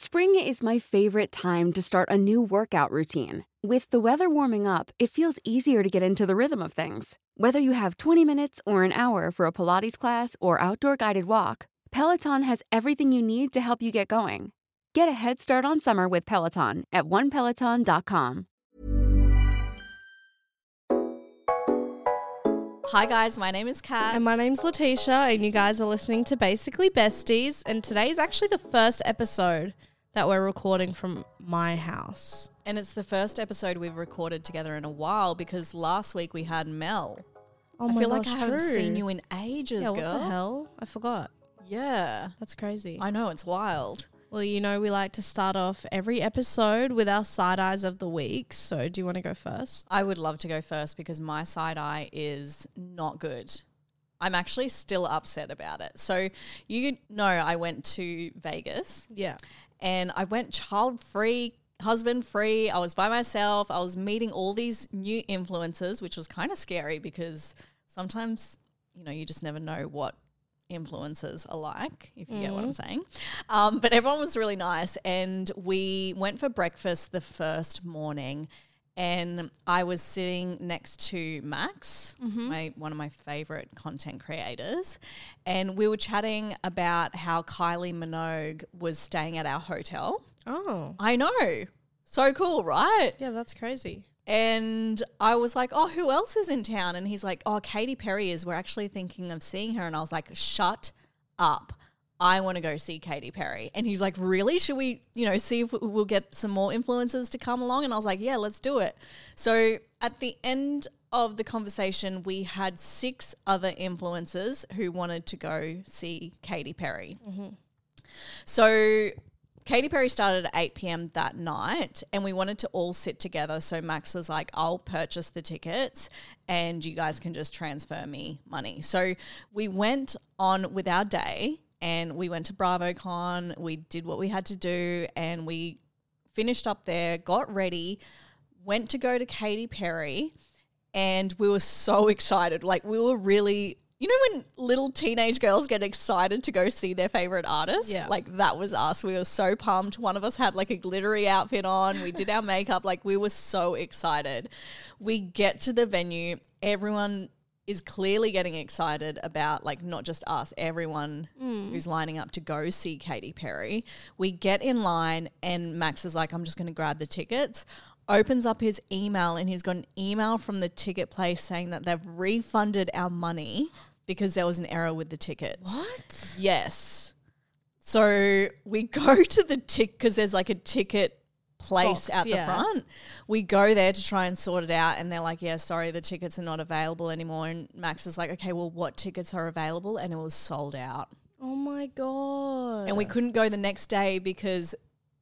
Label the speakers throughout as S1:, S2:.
S1: Spring is my favorite time to start a new workout routine. With the weather warming up, it feels easier to get into the rhythm of things. Whether you have 20 minutes or an hour for a Pilates class or outdoor guided walk, Peloton has everything you need to help you get going. Get a head start on summer with Peloton at onepeloton.com.
S2: Hi guys, my name is Kat.
S3: And my name's Latisha, and you guys are listening to Basically Besties. And today is actually the first episode that we're recording from my house.
S2: And it's the first episode we've recorded together in a while because last week we had Mel.
S3: Oh
S2: I
S3: my
S2: feel
S3: gosh,
S2: like I haven't
S3: true.
S2: seen you in ages,
S3: Yeah,
S2: girl.
S3: what the hell? I forgot.
S2: Yeah.
S3: That's crazy.
S2: I know, it's wild.
S3: well, you know, we like to start off every episode with our side eyes of the week. So, do you want to go first?
S2: I would love to go first because my side eye is not good. I'm actually still upset about it. So, you know, I went to Vegas
S3: Yeah.
S2: And I went child free, husband free. I was by myself. I was meeting all these new influencers, which was kind of scary because sometimes, you know, you just never know what influencers are like, if you get what I'm saying. Um, but everyone was really nice. And we went for breakfast the first morning. And I was sitting next to Max, mm-hmm. my one of my favorite content creators, and we were chatting about how Kylie Minogue was staying at our hotel.
S3: Oh.
S2: I know, so cool, right?
S3: Yeah, that's crazy.
S2: And I was like, oh, who else is in town? And he's like, oh, Katy Perry is. We're actually thinking of seeing her. And I was like, shut up. I want to go see Katy Perry. And he's like, really? Should we, you know, see if we'll get some more influencers to come along? And I was like, yeah, let's do it. So at the end of the conversation, we had six other influencers who wanted to go see Katy Perry. Mm-hmm. So Katy Perry started at 8 p.m. that night, and we wanted to all sit together. So Max was like, I'll purchase the tickets, and you guys can just transfer me money. So we went on with our day, and we went to BravoCon. We did what we had to do, and we finished up there, got ready, went to go to Katy Perry, and we were so excited. Like, we were really. You know when little teenage girls get excited to go see their favorite artist?
S3: Yeah.
S2: Like that was us. We were so pumped. One of us had like a glittery outfit on. We did our makeup. Like we were so excited. We get to the venue. Everyone is clearly getting excited about like not just us, everyone mm. who's lining up to go see Katy Perry. We get in line and Max is like, I'm just going to grab the tickets. Opens up his email and he's got an email from the ticket place saying that they've refunded our money because there was an error with the tickets.
S3: What?
S2: Yes. So we go to the tick because there's like a ticket place
S3: Box,
S2: out the front. We go there to try and sort it out, and they're like, "Yeah, sorry, the tickets are not available anymore." And Max is like, "Okay, well, what tickets are available?" And it was sold out,
S3: Oh my God.
S2: and we couldn't go the next day because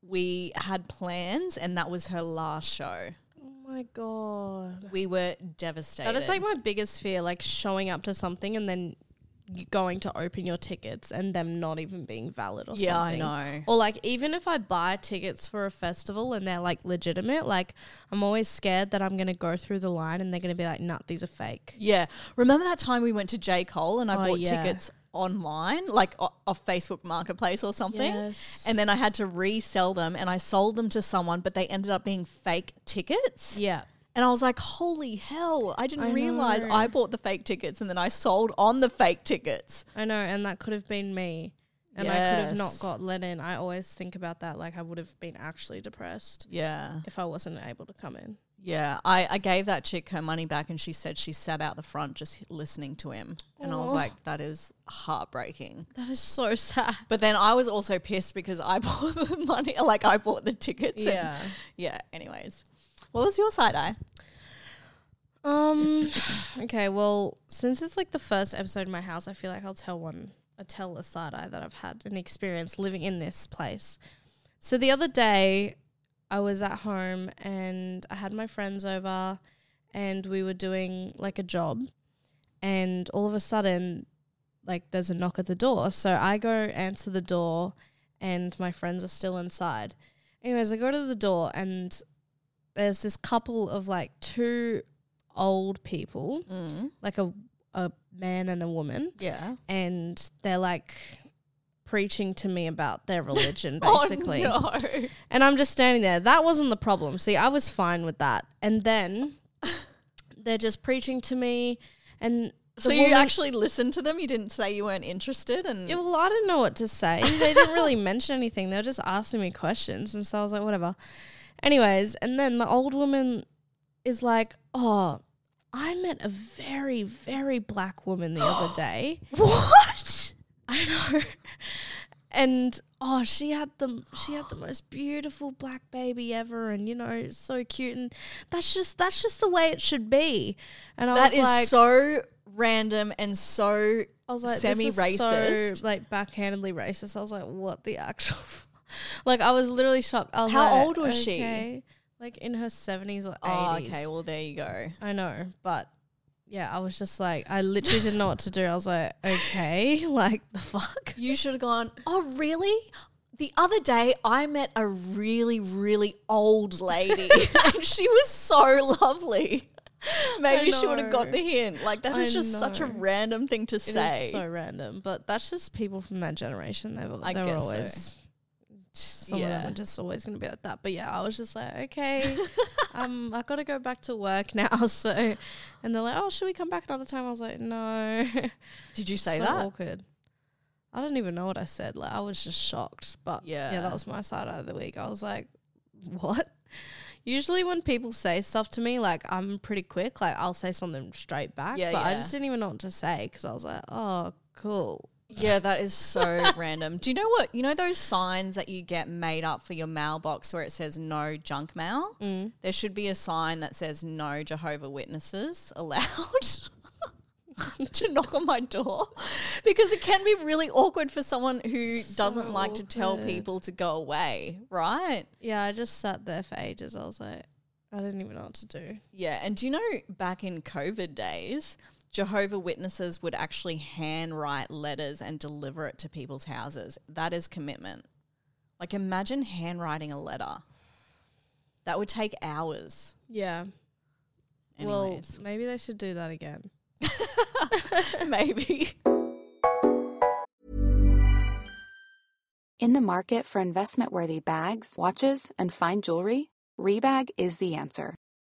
S2: we had plans, and that was her last show.
S3: Oh my God.
S2: We were devastated.
S3: That is like my biggest fear, like showing up to something and then going to open your tickets and them not even being valid or
S2: Yeah, I know.
S3: Or like even if I buy tickets for a festival and they're like legitimate, like I'm always scared that I'm gonna go through the line and they're gonna be like, "Nah, these are fake."
S2: Yeah. Remember that time we went to J. Cole and I
S3: Oh,
S2: bought
S3: yeah.
S2: tickets online, like o- off Facebook Marketplace or something?
S3: Yes.
S2: And then I had to resell them and I sold them to someone, but they ended up being fake tickets.
S3: Yeah.
S2: And I was like, holy hell, I didn't
S3: I
S2: realize
S3: know.
S2: I bought the fake tickets and then I sold on the fake tickets.
S3: I know, and that could have been me. And I could have not got let in. I always think about that. Like I would have been actually depressed
S2: Yeah.
S3: if I wasn't able to come in.
S2: Yeah. I, I gave that chick her money back and she said she sat out the front just listening to him. And I was like, that is heartbreaking.
S3: That is so sad.
S2: But then I was also pissed because I bought the money, like I bought the tickets. and-
S3: Yeah.
S2: yeah. Anyways, what was your side eye?
S3: Um. Okay. Well, since it's like the first episode in my house, I feel like I'll tell one. I tell a side eye that I've had an experience living in this place. So the other day, I was at home and I had my friends over, and we were doing like a job, and all of a sudden, like there's a knock at the door. So I go answer the door, and my friends are still inside. Anyways, I go to the door and there's this couple of like two old people,
S2: Mm.
S3: like a a man and a woman,
S2: Yeah.
S3: and they're like preaching to me about their religion
S2: Oh,
S3: basically.
S2: no.
S3: And I'm just standing there. That wasn't the problem. See, I was fine with that. And then they're just preaching to me and
S2: So you actually listened to them? You didn't say you weren't interested? And
S3: Yeah, well, I didn't know what to say. They didn't really mention anything. They were just asking me questions. And so I was like, whatever. Anyways, and then the old woman is like, oh, I met a very, very black woman the other day.
S2: what?
S3: I know. And oh, she had the she had the most beautiful black baby ever, and you know, so cute, and that's just that's just the way it should be. And I
S2: That
S3: was
S2: is
S3: like,
S2: so random and so
S3: I was like, semi
S2: semi-racist.
S3: so, like backhandedly racist. I was like, what the actual? Like, I was literally shocked. I was
S2: How
S3: like,
S2: old was she?
S3: Like in her seventies or
S2: Oh,
S3: eighties.
S2: okay. Well, there you go.
S3: I know, but yeah, I was just like, I literally didn't know what to do. I was like, okay, like the fuck.
S2: You should have gone, oh, really? The other day, I met a really, really old lady, and she was so lovely. Maybe she would have got the hint. Like, that
S3: I
S2: is just such a random thing to
S3: It is
S2: say.
S3: so random, but that's just people from that generation. They were,
S2: I
S3: they were
S2: guess so.
S3: Some of
S2: Yeah.
S3: them are just always going to be like that. But yeah, I was just like, okay, um, I got to go back to work now. So, and they're like, oh, should we come back another time? I was like, no.
S2: Did you say
S3: so
S2: that?
S3: awkward. I don't even know what I said. Like, I was just shocked. But yeah,
S2: Yeah.
S3: that was my side of the week. I was like, what? Usually when people say stuff to me, like I'm pretty quick. Like I'll say something straight back.
S2: Yeah,
S3: but I just didn't even know what to say because I was like, oh, cool.
S2: Yeah, that is so random. Do you know what? You know those signs that you get made up for your mailbox where it says no junk mail?
S3: Mm.
S2: There should be a sign that says no Jehovah Witnesses allowed to knock on my door because it can be really awkward for someone who doesn't like to tell people to go away, right?
S3: Yeah, I just sat there for ages. I was like, I didn't even know what to do.
S2: Yeah, and do you know back in COVID days, Jehovah Witnesses would actually handwrite letters and deliver it to people's houses. That is commitment. Like imagine handwriting a letter. That would take hours.
S3: Yeah.
S2: Anyways,
S3: Well, maybe they should do that again.
S2: maybe.
S4: In the market for investment worthy bags, watches, and fine jewelry, Rebag is the answer.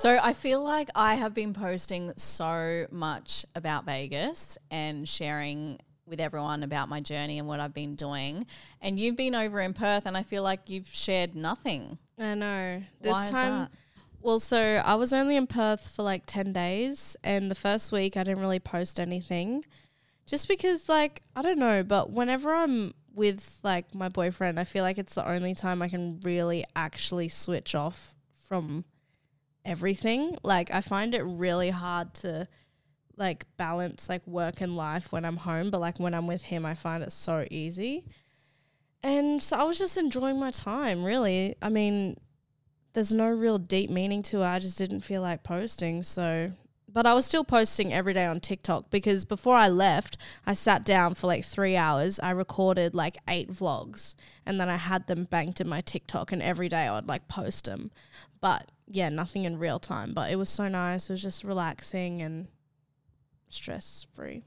S2: So I feel like I have been posting so much about Vegas and sharing with everyone about my journey and what I've been doing. And you've been over in Perth and I feel like you've shared nothing.
S3: I know. This
S2: Why
S3: time, well, so I was only in Perth for like 10 days, and the first week I didn't really post anything just because, like, I don't know, but whenever I'm with like my boyfriend, I feel like it's the only time I can really actually switch off from everything. Like, I find it really hard to like balance like work and life when I'm home, but like when I'm with him, I find it so easy. And so I was just enjoying my time, really. I mean, there's no real deep meaning to it. I just didn't feel like posting. So, but I was still posting every day on TikTok because before I left, I sat down for like three hours. I recorded like eight vlogs and then I had them banked in my TikTok. And every day I would like post them. But yeah, nothing in real time. But it was so nice. It was just relaxing and stress free.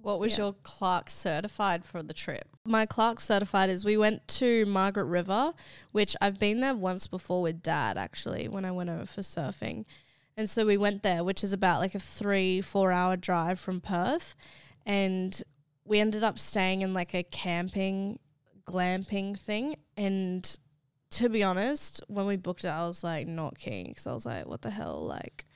S2: What was
S3: Yeah.
S2: your Clark certified for the trip?
S3: My Clark certified is we went to Margaret River, which I've been there once before with dad actually when I went over for surfing. And so we went there, which is about like a three, four hour drive from Perth. And we ended up staying in like a camping, glamping thing. And to be honest, when we booked it, I was like not keen because I was like, what the hell? Like,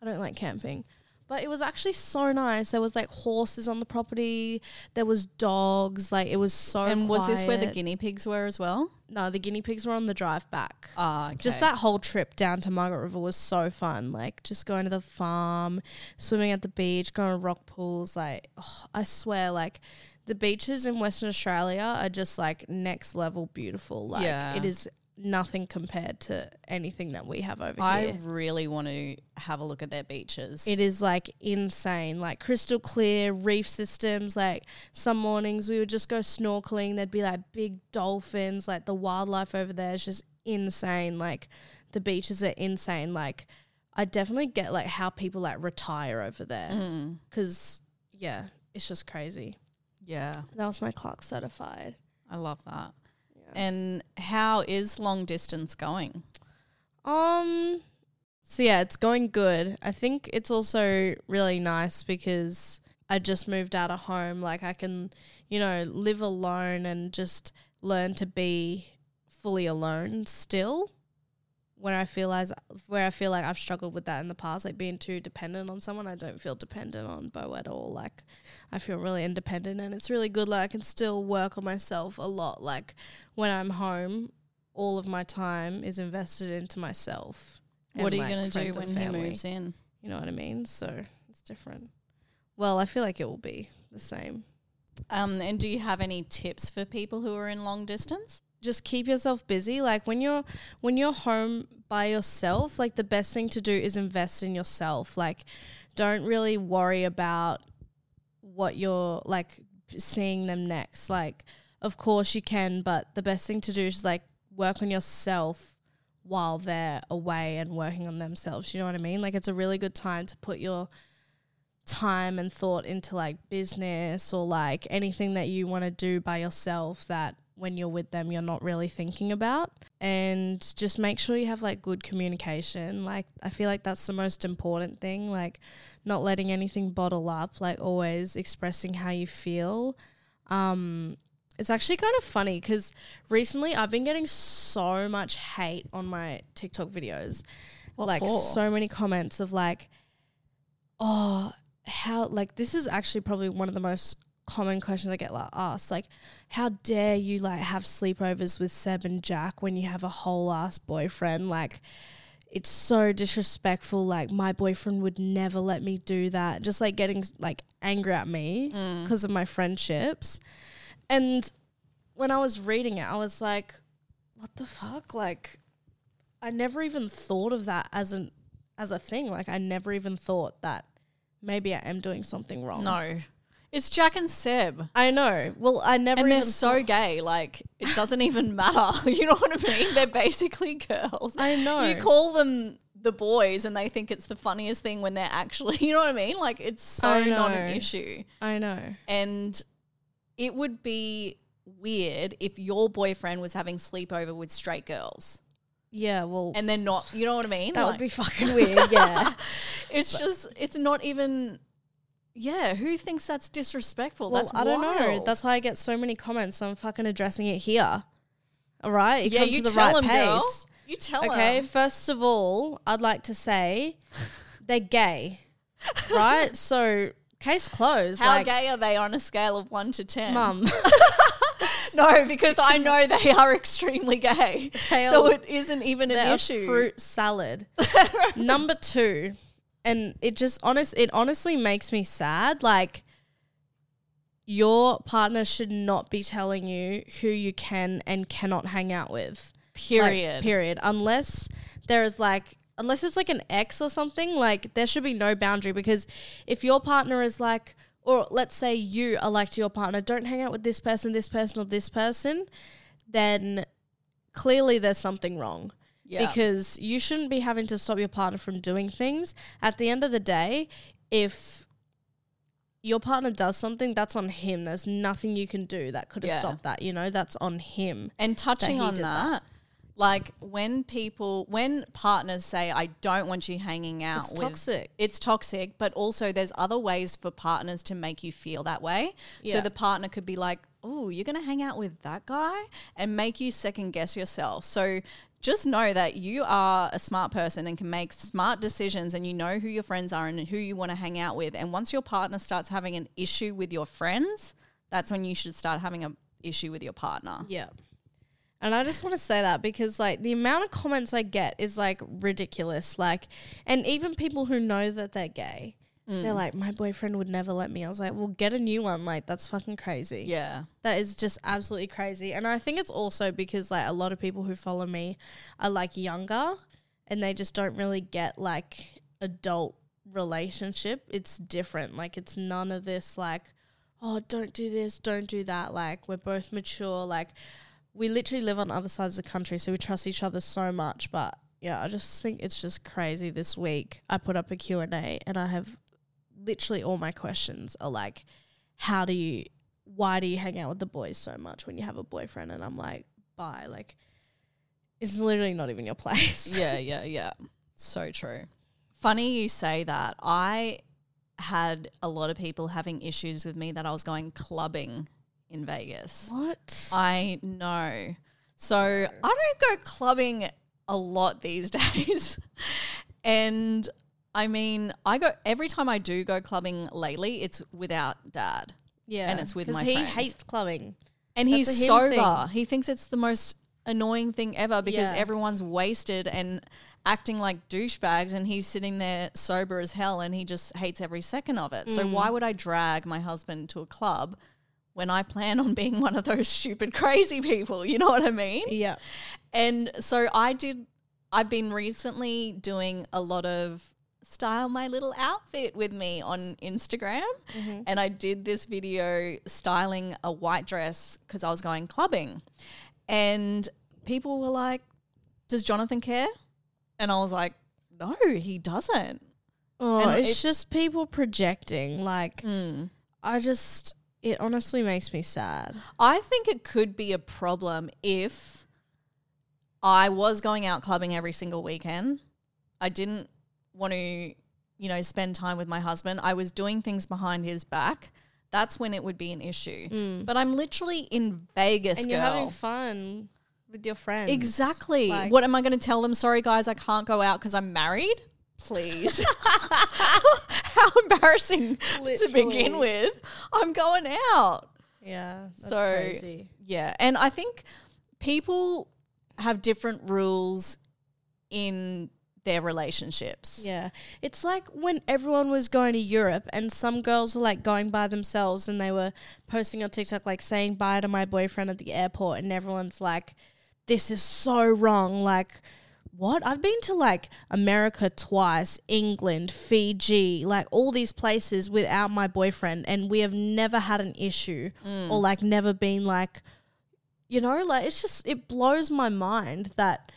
S3: I don't like camping. But it was actually so nice. There was like horses on the property. There was dogs. Like it was so.
S2: and was this where the guinea pigs were as well?
S3: No, the guinea pigs were on the drive back.
S2: Ah,
S3: Just that whole trip down to Margaret River was so fun. Like just going to the farm, swimming at the beach, going to rock pools. Like oh, I swear, like the beaches in Western Australia are just like next level beautiful. Like
S2: Yeah.
S3: it is nothing compared to anything that we have over
S2: I
S3: here.
S2: I really want to have a look at their beaches.
S3: It is like insane, like crystal clear reef systems. Like some mornings we would just go snorkeling. There'd be like big dolphins. Like the wildlife over there is just insane. Like the beaches are insane. Like I definitely get like how people like retire over there
S2: Mm.
S3: because yeah, it's just crazy.
S2: yeah,
S3: That was my clock certified.
S2: I love that. And how is long distance going?
S3: Um. So yeah, it's going good. I think it's also really nice because I just moved out of home. Like I can, you know, live alone and just learn to be fully alone still. Where I feel as where I feel like I've struggled with that in the past, like being too dependent on someone. I don't feel dependent on Bo at all. Like I feel really independent, and it's really good. Like I can still work on myself a lot. Like when I'm home, all of my time is invested into myself.
S2: what are you
S3: like,
S2: going to do when he moves in?
S3: You know what I mean? So it's different. Well, I feel like it will be the same.
S2: Um, and do you have any tips for people who are in long distance?
S3: Just keep yourself busy. Like when you're when you're home by yourself, like the best thing to do is invest in yourself. Like don't really worry about what you're like seeing them next. Like of course you can, but the best thing to do is like work on yourself while they're away and working on themselves. You know what I mean? Like it's a really good time to put your time and thought into like business or like anything that you want to do by yourself that when you're with them you're not really thinking about and just make sure you have like good communication like i feel like that's the most important thing like not letting anything bottle up like always expressing how you feel um it's actually kind of funny because recently I've been getting so much hate on my TikTok videos.
S2: What
S3: like
S2: for?
S3: so many comments of like, oh, how like this is actually probably one of the most common questions I get like asked. Like, how dare you like have sleepovers with Seb and Jack when you have a whole ass boyfriend? Like it's so disrespectful. Like my boyfriend would never let me do that. Just like getting like angry at me
S2: Mm.
S3: because of my friendships. And when I was reading it, I was like, what the fuck? Like I never even thought of that as an as a thing. Like I never even thought that maybe I am doing something wrong.
S2: No. It's Jack and Seb.
S3: I know. Well, I never
S2: and they're
S3: even
S2: so gay, like it doesn't even matter. You know what I mean? They're basically girls.
S3: I know.
S2: You call them the boys, and they think it's the funniest thing when they're actually. You know what I mean? Like it's so not an issue,
S3: I know.
S2: and it would be weird if your boyfriend was having sleepover with straight girls,
S3: Yeah, well,
S2: and they're not. You know what I mean?
S3: that
S2: Like,
S3: would be fucking weird. Yeah.
S2: It's just. It's not even. Yeah, who thinks that's disrespectful?
S3: well,
S2: that's
S3: I don't know. That's why I get so many comments. So I'm fucking addressing it here. All right. You
S2: yeah. You
S3: to the
S2: tell
S3: right
S2: them,
S3: pace.
S2: girl. You tell
S3: Okay,
S2: them.
S3: first of all, I'd like to say they're gay, right? So case closed.
S2: How
S3: like,
S2: gay are they on a scale of one to ten?
S3: mum?
S2: No, because I know they are extremely gay. So it isn't even an
S3: a
S2: issue.
S3: fruit salad. Number two, and it just honest, it honestly makes me sad. Like your partner should not be telling you who you can and cannot hang out with. Like,
S2: Period.
S3: period. Unless there is like unless it's like an ex or something, like there should be no boundary because if your partner is like or let's say you are like to your partner, don't hang out with this person, this person, or this person, then clearly there's something wrong.
S2: Yeah.
S3: Because you shouldn't be having to stop your partner from doing things. At the end of the day, if your partner does something, that's on him. There's nothing you can do that could have
S2: Yeah.
S3: stopped that, you know? That's on him.
S2: And touching
S3: he
S2: on that,
S3: that.
S2: like when people, when partners say, "I don't want you hanging out,"
S3: It's
S2: with,
S3: toxic.
S2: It's toxic, but also there's other ways for partners to make you feel that way. So the partner could be like, "Oh, you're gonna hang out with that guy," and make you second guess yourself. So. Just know that you are a smart person and can make smart decisions, and you know who your friends are and who you want to hang out with. And once your partner starts having an issue with your friends, that's when you should start having an issue with your partner.
S3: Yeah. And I just want to say that because like the amount of comments I get is like ridiculous. Like and even people who know that they're gay,
S2: Mm.
S3: they're like, My boyfriend would never let me. I was like, Well get a new one. Like that's fucking crazy.
S2: Yeah.
S3: That is just absolutely crazy. And I think it's also because like a lot of people who follow me are like younger and they just don't really get like adult relationship. It's different. Like it's none of this like, oh, don't do this, don't do that. Like we're both mature. Like we literally live on other sides of the country, so we trust each other so much. But yeah, I just think it's just crazy. This week I put up a Q&A and I have literally all my questions are like, how do you why do you hang out with the boys so much when you have a boyfriend? And I'm like, bye. Like, it's literally not even your place.
S2: yeah, yeah, yeah. So true. Funny you say that. I had a lot of people having issues with me that I was going clubbing in Vegas.
S3: What?
S2: I know. So I don't go clubbing a lot these days. and I mean, I go every time I do go clubbing lately, it's without dad.
S3: yeah.
S2: and it's with my
S3: he
S2: friends.
S3: hates clubbing.
S2: And
S3: That's
S2: he's sober.
S3: thing.
S2: He thinks it's the most annoying thing ever because
S3: Yeah.
S2: everyone's wasted and acting like douchebags and he's sitting there sober as hell and he just hates every second of it. So
S3: Mm.
S2: why would I drag my husband to a club when I plan on being one of those stupid crazy people? You know what I mean?
S3: Yeah.
S2: And so I did I've been recently doing a lot of style my little outfit with me on Instagram. And I did this video styling a white dress because I was going clubbing. And people were like, Does Jonathan care? And I was like, No, he doesn't.
S3: Oh,
S2: And
S3: it's
S2: it- Mm.
S3: just people projecting. Like, I just, it honestly makes me sad.
S2: I think it could be a problem if I was going out clubbing every single weekend. I didn't want to, you know, spend time with my husband. I was doing things behind his back. That's when it would be an issue. But I'm literally in Vegas,
S3: Mm. and
S2: girl.
S3: you're having fun with your friends.
S2: Exactly.
S3: Like-
S2: what am I going to tell them? Sorry, guys, I can't go out because I'm married. Please. How embarrassing to begin with. I'm going out.
S3: Yeah. That's
S2: So,
S3: crazy.
S2: Yeah, and I think people have different rules in their relationships.
S3: Yeah. It's like when everyone was going to Europe and some girls were like going by themselves and they were posting on TikTok like saying bye to my boyfriend at the airport and everyone's like, This is so wrong. Like what? I've been to like America twice, England, Fiji, like all these places without my boyfriend, and we have never had an issue mm. or like never been like, you know, like it's just, it blows my mind that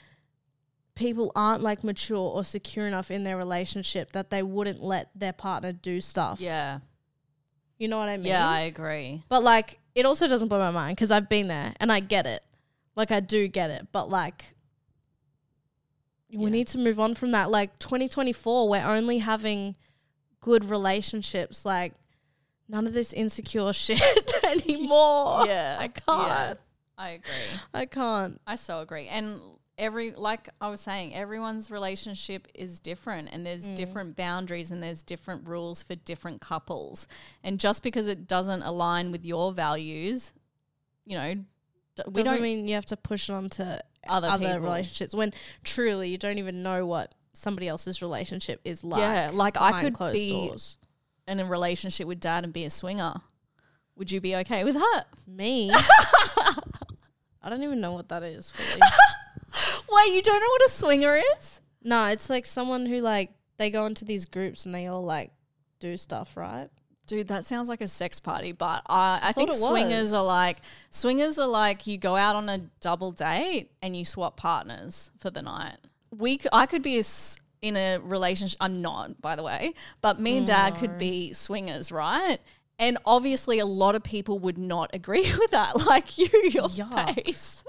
S3: people aren't like mature or secure enough in their relationship that they wouldn't let their partner do stuff.
S2: Yeah.
S3: You know what I mean?
S2: Yeah, I agree.
S3: But like, it also doesn't blow my mind because I've been there and I get it. Like, I do get it. But like, we need to move on from that. Like, 2024, we're only having good relationships. Like, none of this insecure shit anymore.
S2: Yeah.
S3: I can't.
S2: I agree.
S3: I can't.
S2: I so agree. And every like I was saying, everyone's relationship is different and there's
S3: Mm.
S2: different boundaries and there's different rules for different couples. And just because it doesn't align with your values, you know, d- we
S3: Doesn't
S2: don't
S3: mean you have to push it onto
S2: Other
S3: other,
S2: people.
S3: relationships when truly you don't even know what somebody else's relationship is like.
S2: Yeah, like I could be-
S3: doors.
S2: in a relationship with dad and be a swinger. Would you be okay with that?
S3: Me. I don't even know what that is. Fully.
S2: Wait, you don't know what a swinger is?
S3: no, it's like someone who like they go into these groups and they all like do stuff, right?
S2: Dude, that sounds like a sex party, but uh, I
S3: thought
S2: think swingers
S3: was.
S2: are like swingers are like you go out on a double date and you swap partners for the night. We, c- I could be a s in a relationship. I'm not, by the way, but me and dad could be swingers, right? And obviously, a lot of people would not agree with that, like you, your
S3: Yuck.
S2: face.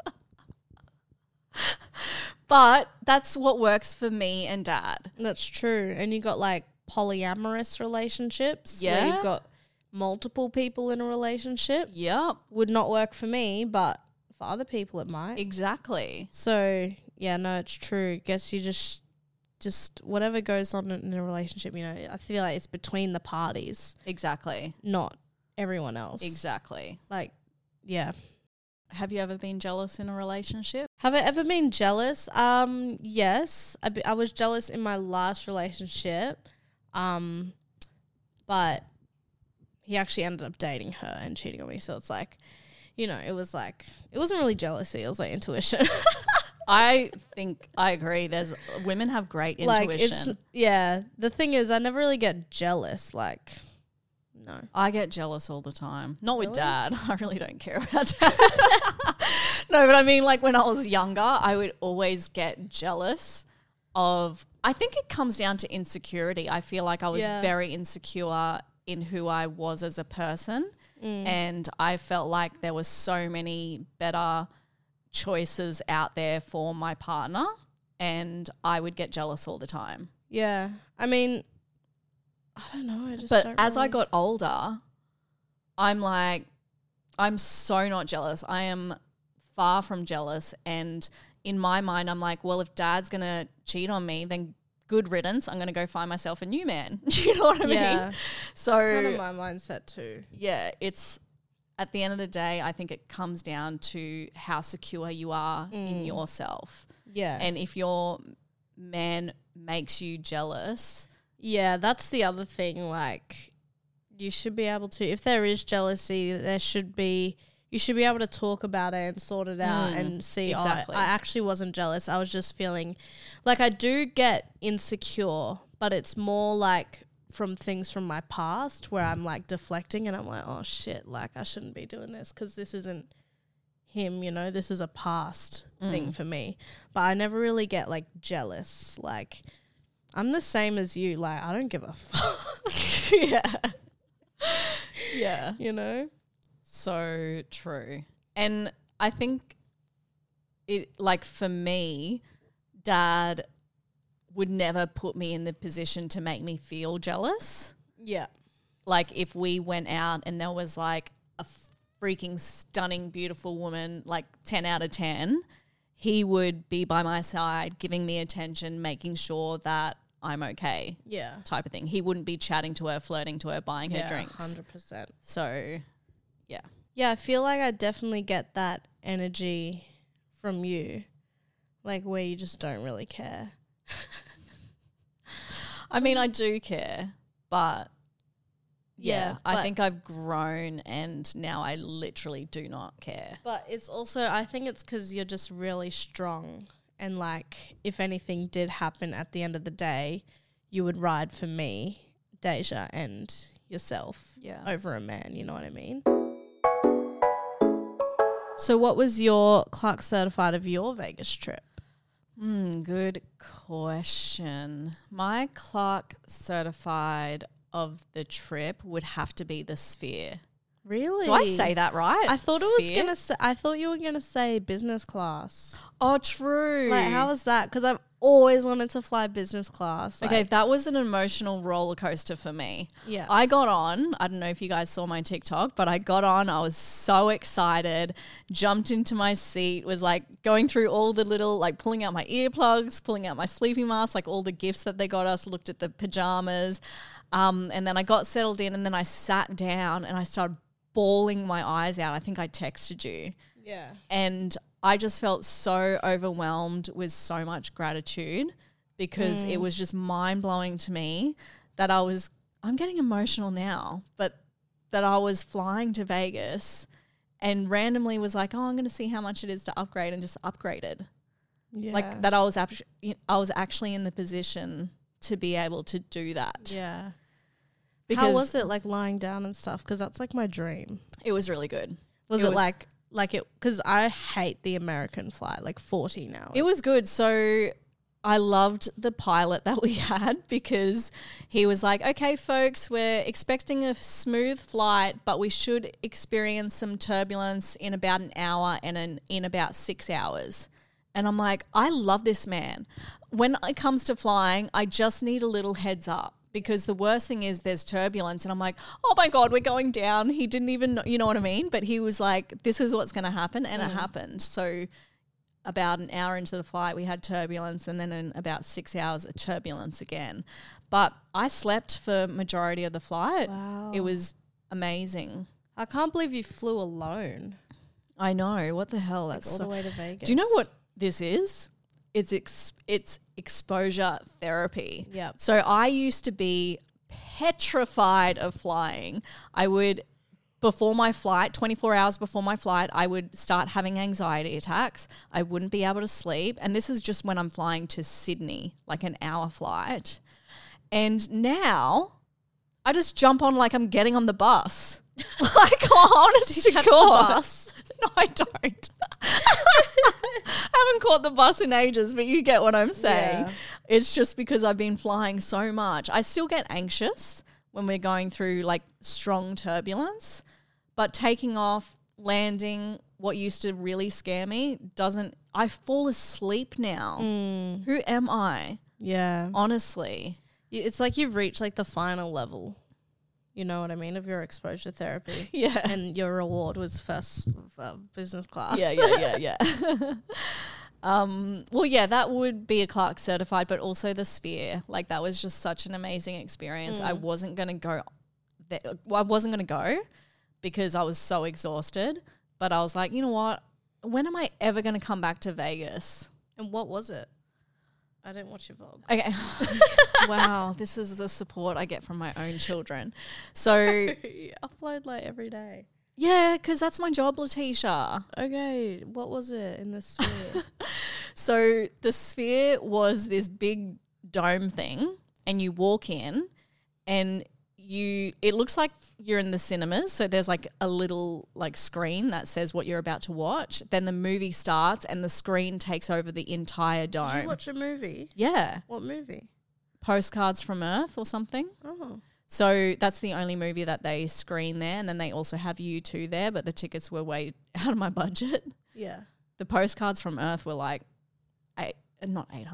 S2: But that's what works for me and dad.
S3: That's true. And you got like polyamorous relationships where
S2: Yeah.
S3: you've got multiple people in a relationship.
S2: Yep,
S3: Would not work for me, but for other people it might.
S2: exactly.
S3: So yeah, no, it's true. Guess you just just whatever goes on in a relationship, you know, I feel like it's between the parties,
S2: Exactly.
S3: not everyone else.
S2: Exactly.
S3: Like, yeah.
S2: Have you ever been jealous in a relationship?
S3: Have I ever been jealous? Um, yes. I, be, I was jealous in my last relationship. Um, but he actually ended up dating her and cheating on me. So it's like, you know, it was like, it wasn't really jealousy. It was like intuition.
S2: I think I agree. There's women have great
S3: like,
S2: intuition.
S3: it's, yeah. The thing is, I never really get jealous. Like, no.
S2: I get jealous all the time. Not with
S3: Really?
S2: dad. I really don't care about dad. no, but I mean, like when I was younger, I would always get jealous of. I think it comes down to insecurity. I feel like I was
S3: Yeah.
S2: very insecure in who I was as a person,
S3: Mm.
S2: and I felt like there were so many better choices out there for my partner, and I would get jealous all the time.
S3: Yeah. I mean, I don't know. I just
S2: But as I got older, I'm like, I'm so not jealous. I am far from jealous. And in my mind, I'm like, well, if dad's going to cheat on me, then good riddance. I'm going to go find myself a new man. you know what I
S3: Yeah.
S2: mean? So,
S3: It's kind of my mindset too.
S2: yeah, it's at the end of the day, I think it comes down to how secure you are in mm. yourself.
S3: Yeah.
S2: And if your man makes you jealous,
S3: Yeah, that's the other thing. Like, you should be able to, if there is jealousy, there should be, you should be able to talk about it and sort it out
S2: Mm,
S3: and see,
S2: exactly.
S3: oh, I actually wasn't jealous. I was just feeling like I do get insecure, but it's more like from things from my past where I'm like deflecting and I'm like, oh shit, like I shouldn't be doing this because this isn't him, you know, this is a past thing
S2: Mm.
S3: for me. But I never really get like jealous. Like, I'm the same as you. Like, I don't give a fuck.
S2: yeah. Yeah.
S3: you know?
S2: So true. And I think it like for me, dad would never put me in the position to make me feel jealous.
S3: Yeah.
S2: Like if we went out and there was like a freaking stunning beautiful woman, like 10 out of 10, he would be by my side giving me attention, making sure that I'm okay.
S3: Yeah.
S2: Type of thing. He wouldn't be chatting to her, flirting to her, buying her drinks.
S3: 100%.
S2: So, yeah.
S3: Yeah, I feel like I definitely get that energy from you. Like, where you just don't really care.
S2: I mean, I do care, but yeah,
S3: Yeah,
S2: I think I've grown and now I literally do not care.
S3: But it's also, I think it's because you're just really strong and like if anything did happen at the end of the day, you would ride for me, Deja, and yourself
S2: Yeah.
S3: over a man. You know what I mean? So, what was your Clark certified of your Vegas trip?
S2: Hmm, good question. My Clark certified of the trip would have to be the Sphere.
S3: Really?
S2: Do I say that right?
S3: I thought it was
S2: Sphere?
S3: gonna. Say, I thought you were gonna say business class.
S2: Oh, true.
S3: Like, how was that? Because I've always wanted to fly business class.
S2: Okay, that was an emotional roller coaster for me.
S3: Yeah.
S2: I got on. I don't know if you guys saw my TikTok, but I got on. I was so excited, jumped into my seat, was like going through all the little, like pulling out my earplugs, pulling out my sleeping mask, like all the gifts that they got us, looked at the pajamas. Um, and then I got settled in and then I sat down and I started bawling my eyes out. I think I texted you
S3: yeah.
S2: and I just felt so overwhelmed with so much gratitude because it mm. was just mind blowing to me that I was I'm getting emotional now, but that I was flying to Vegas and randomly was like, "Oh, I'm going to see how much it is to upgrade," and just upgraded.
S3: Yeah.
S2: Like that, I was act- I was actually in the position to be able to do that.
S3: Yeah.
S2: Because
S3: How was it like lying down and stuff? Because that's like my dream.
S2: It was really good.
S3: Was
S2: It
S3: it,
S2: was-
S3: like like it? Because I hate the American flight, like fourteen hours.
S2: It was good. So I loved the pilot that we had because he was like, okay, folks, we're expecting a smooth flight, but we should experience some turbulence in about an hour and in, in about six hours. And I'm like, I love this man. When it comes to flying, I just need a little heads up because the worst thing is there's turbulence. And I'm like, oh my God, we're going down. He didn't even know, you know what I mean? But he was like, this is what's going to happen. And it mm. happened. So about an hour into the flight, we had turbulence, and then in about six hours, a turbulence again. But I slept for majority of the flight.
S3: Wow.
S2: It was amazing.
S3: I can't believe you flew alone.
S2: I know what the hell.
S3: Like
S2: That's
S3: all
S2: so-
S3: the way to Vegas.
S2: Do you know what this is? It's ex- it's exposure therapy.
S3: Yeah.
S2: So I used to be petrified of flying. I would before my flight, 24 hours before my flight, I would start having anxiety attacks. I wouldn't be able to sleep, and this is just when I'm flying to Sydney, like an hour flight. And now I just jump on like I'm getting on the bus. like honest to
S3: catch the
S2: God. No, I don't. I haven't caught the bus in ages, but you get what I'm saying.
S3: Yeah.
S2: It's just because I've been flying so much. I still get anxious when we're going through like strong turbulence, but taking off, landing, what used to really scare me doesn't. I fall asleep now.
S3: Mm.
S2: Who am I?
S3: Yeah.
S2: Honestly.
S3: It's like you've reached like the final level. You know what I mean of your exposure therapy.
S2: Yeah.
S3: And your reward was first uh, business class.
S2: Yeah, yeah, yeah, yeah. um, well, yeah, that would be a Clark certified, but also the Sphere. Like that was just such an amazing experience. I wasn't gonna go. There, well, I wasn't gonna go because I was so exhausted. But I was like, you know what? When am I ever gonna come back to Vegas?
S3: And what was it? I didn't watch your vlog.
S2: Okay. wow, this is the support I get from my own children. So
S3: you upload like every day.
S2: yeah, because that's my job, Latisha.
S3: Okay, what was it in the sphere?
S2: So the sphere was this big dome thing, and you walk in, and you it looks like you're in the cinemas. So there's like a little like screen that says what you're about to watch. Then the movie starts, and the screen takes over the entire
S3: Did you watch a movie?
S2: yeah,
S3: What movie?
S2: postcards from Earth or something.
S3: Oh.
S2: So that's the only movie that they screen there, and then they also have U2 there. But the tickets were way out of my budget.
S3: Yeah.
S2: The postcards from Earth were like eight, not eight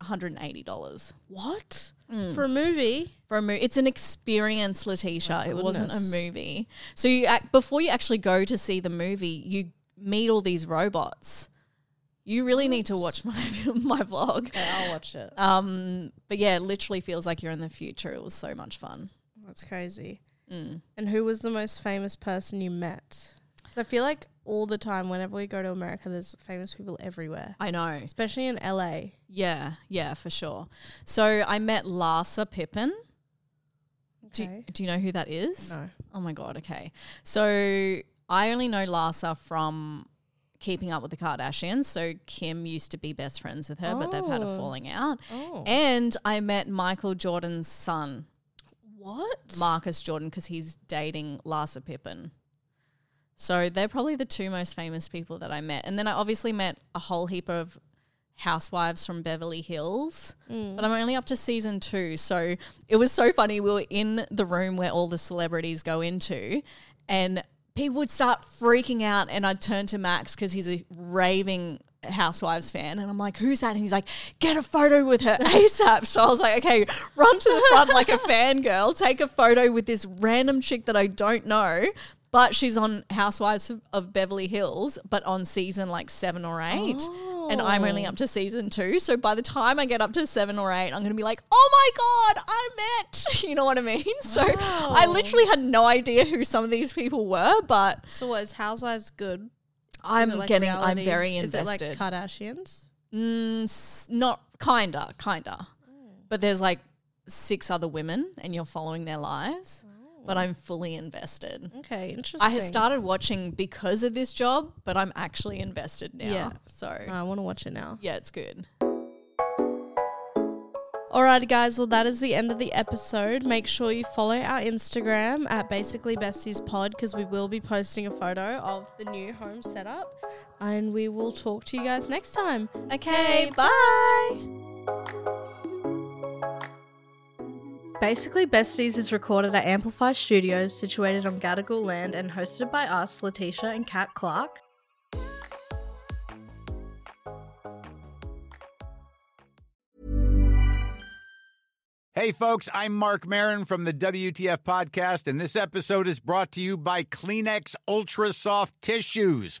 S2: hundred, one hundred and eighty dollars
S3: What?
S2: Mm.
S3: For a movie?
S2: for a movie. It's an experience,
S3: Latisha.
S2: It wasn't a movie. So you act, before you actually go to see the movie, you meet all these robots. You really need to watch my my vlog.
S3: Okay, I'll watch it.
S2: Um, but yeah, it literally feels like you're in the future. It was so much fun.
S3: That's crazy.
S2: Mm.
S3: And who was the most famous person you met? Because I feel like all the time, whenever we go to America, there's famous people everywhere,
S2: I know.
S3: especially in LA.
S2: Yeah, yeah, for sure. So I met Larsa Pippen. Do,
S3: Okay.
S2: do you know who that is?
S3: No.
S2: Oh my god. Okay. So I only know Larsa from Keeping Up with the Kardashians. So Kim used to be best friends with her, but they've had a
S3: Oh.
S2: falling out.
S3: Oh.
S2: And I met Michael Jordan's son,
S3: What?
S2: Marcus Jordan, because he's dating Larsa Pippen. So they're probably the two most famous people that I met. And then I obviously met a whole heap of housewives from Beverly Hills, mm. but I'm only up to season two. So it was so funny. We were in the room where all the celebrities go into, and people would start freaking out. And I'd turn to Max because he's a raving Housewives fan, and I'm like, "Who's that?" And he's like, "Get a photo with her ASAP." So I was like, "Okay, run to the front like a fangirl, take a photo with this random chick that I don't know." But she's on Housewives of, Beverly Hills, but on season like seven or eight. And I'm only up to season two. So by the time I get up to seven or eight, I'm going to be like, oh my God, I met. You know what I mean? So I literally had no idea who some of these people were, but
S3: So what is Housewives good?
S2: I'm
S3: like
S2: getting, I'm
S3: reality?
S2: very
S3: Is it like
S2: invested.
S3: Kardashians?
S2: Mm, not kinda, kinda. But there's like six other women and you're following their lives. But I'm fully invested.
S3: Okay, interesting.
S2: I started watching because of this job, but I'm actually invested now.
S3: Yeah.
S2: So
S3: I want to watch it now.
S2: yeah, it's good.
S3: Alrighty, guys. Well, that is the end of the episode. Make sure you follow our Instagram at basically besties pod because we will be posting a photo of the new home setup, and we will talk to you guys next time.
S2: Okay, bye.
S3: Basically Besties is recorded at Amplify Studios, situated on Gadigal land, and hosted by us, Latisha and Kat Clark.
S5: Hey, folks, I'm Marc Maron from the WTF Podcast, and this episode is brought to you by Kleenex Ultra Soft Tissues,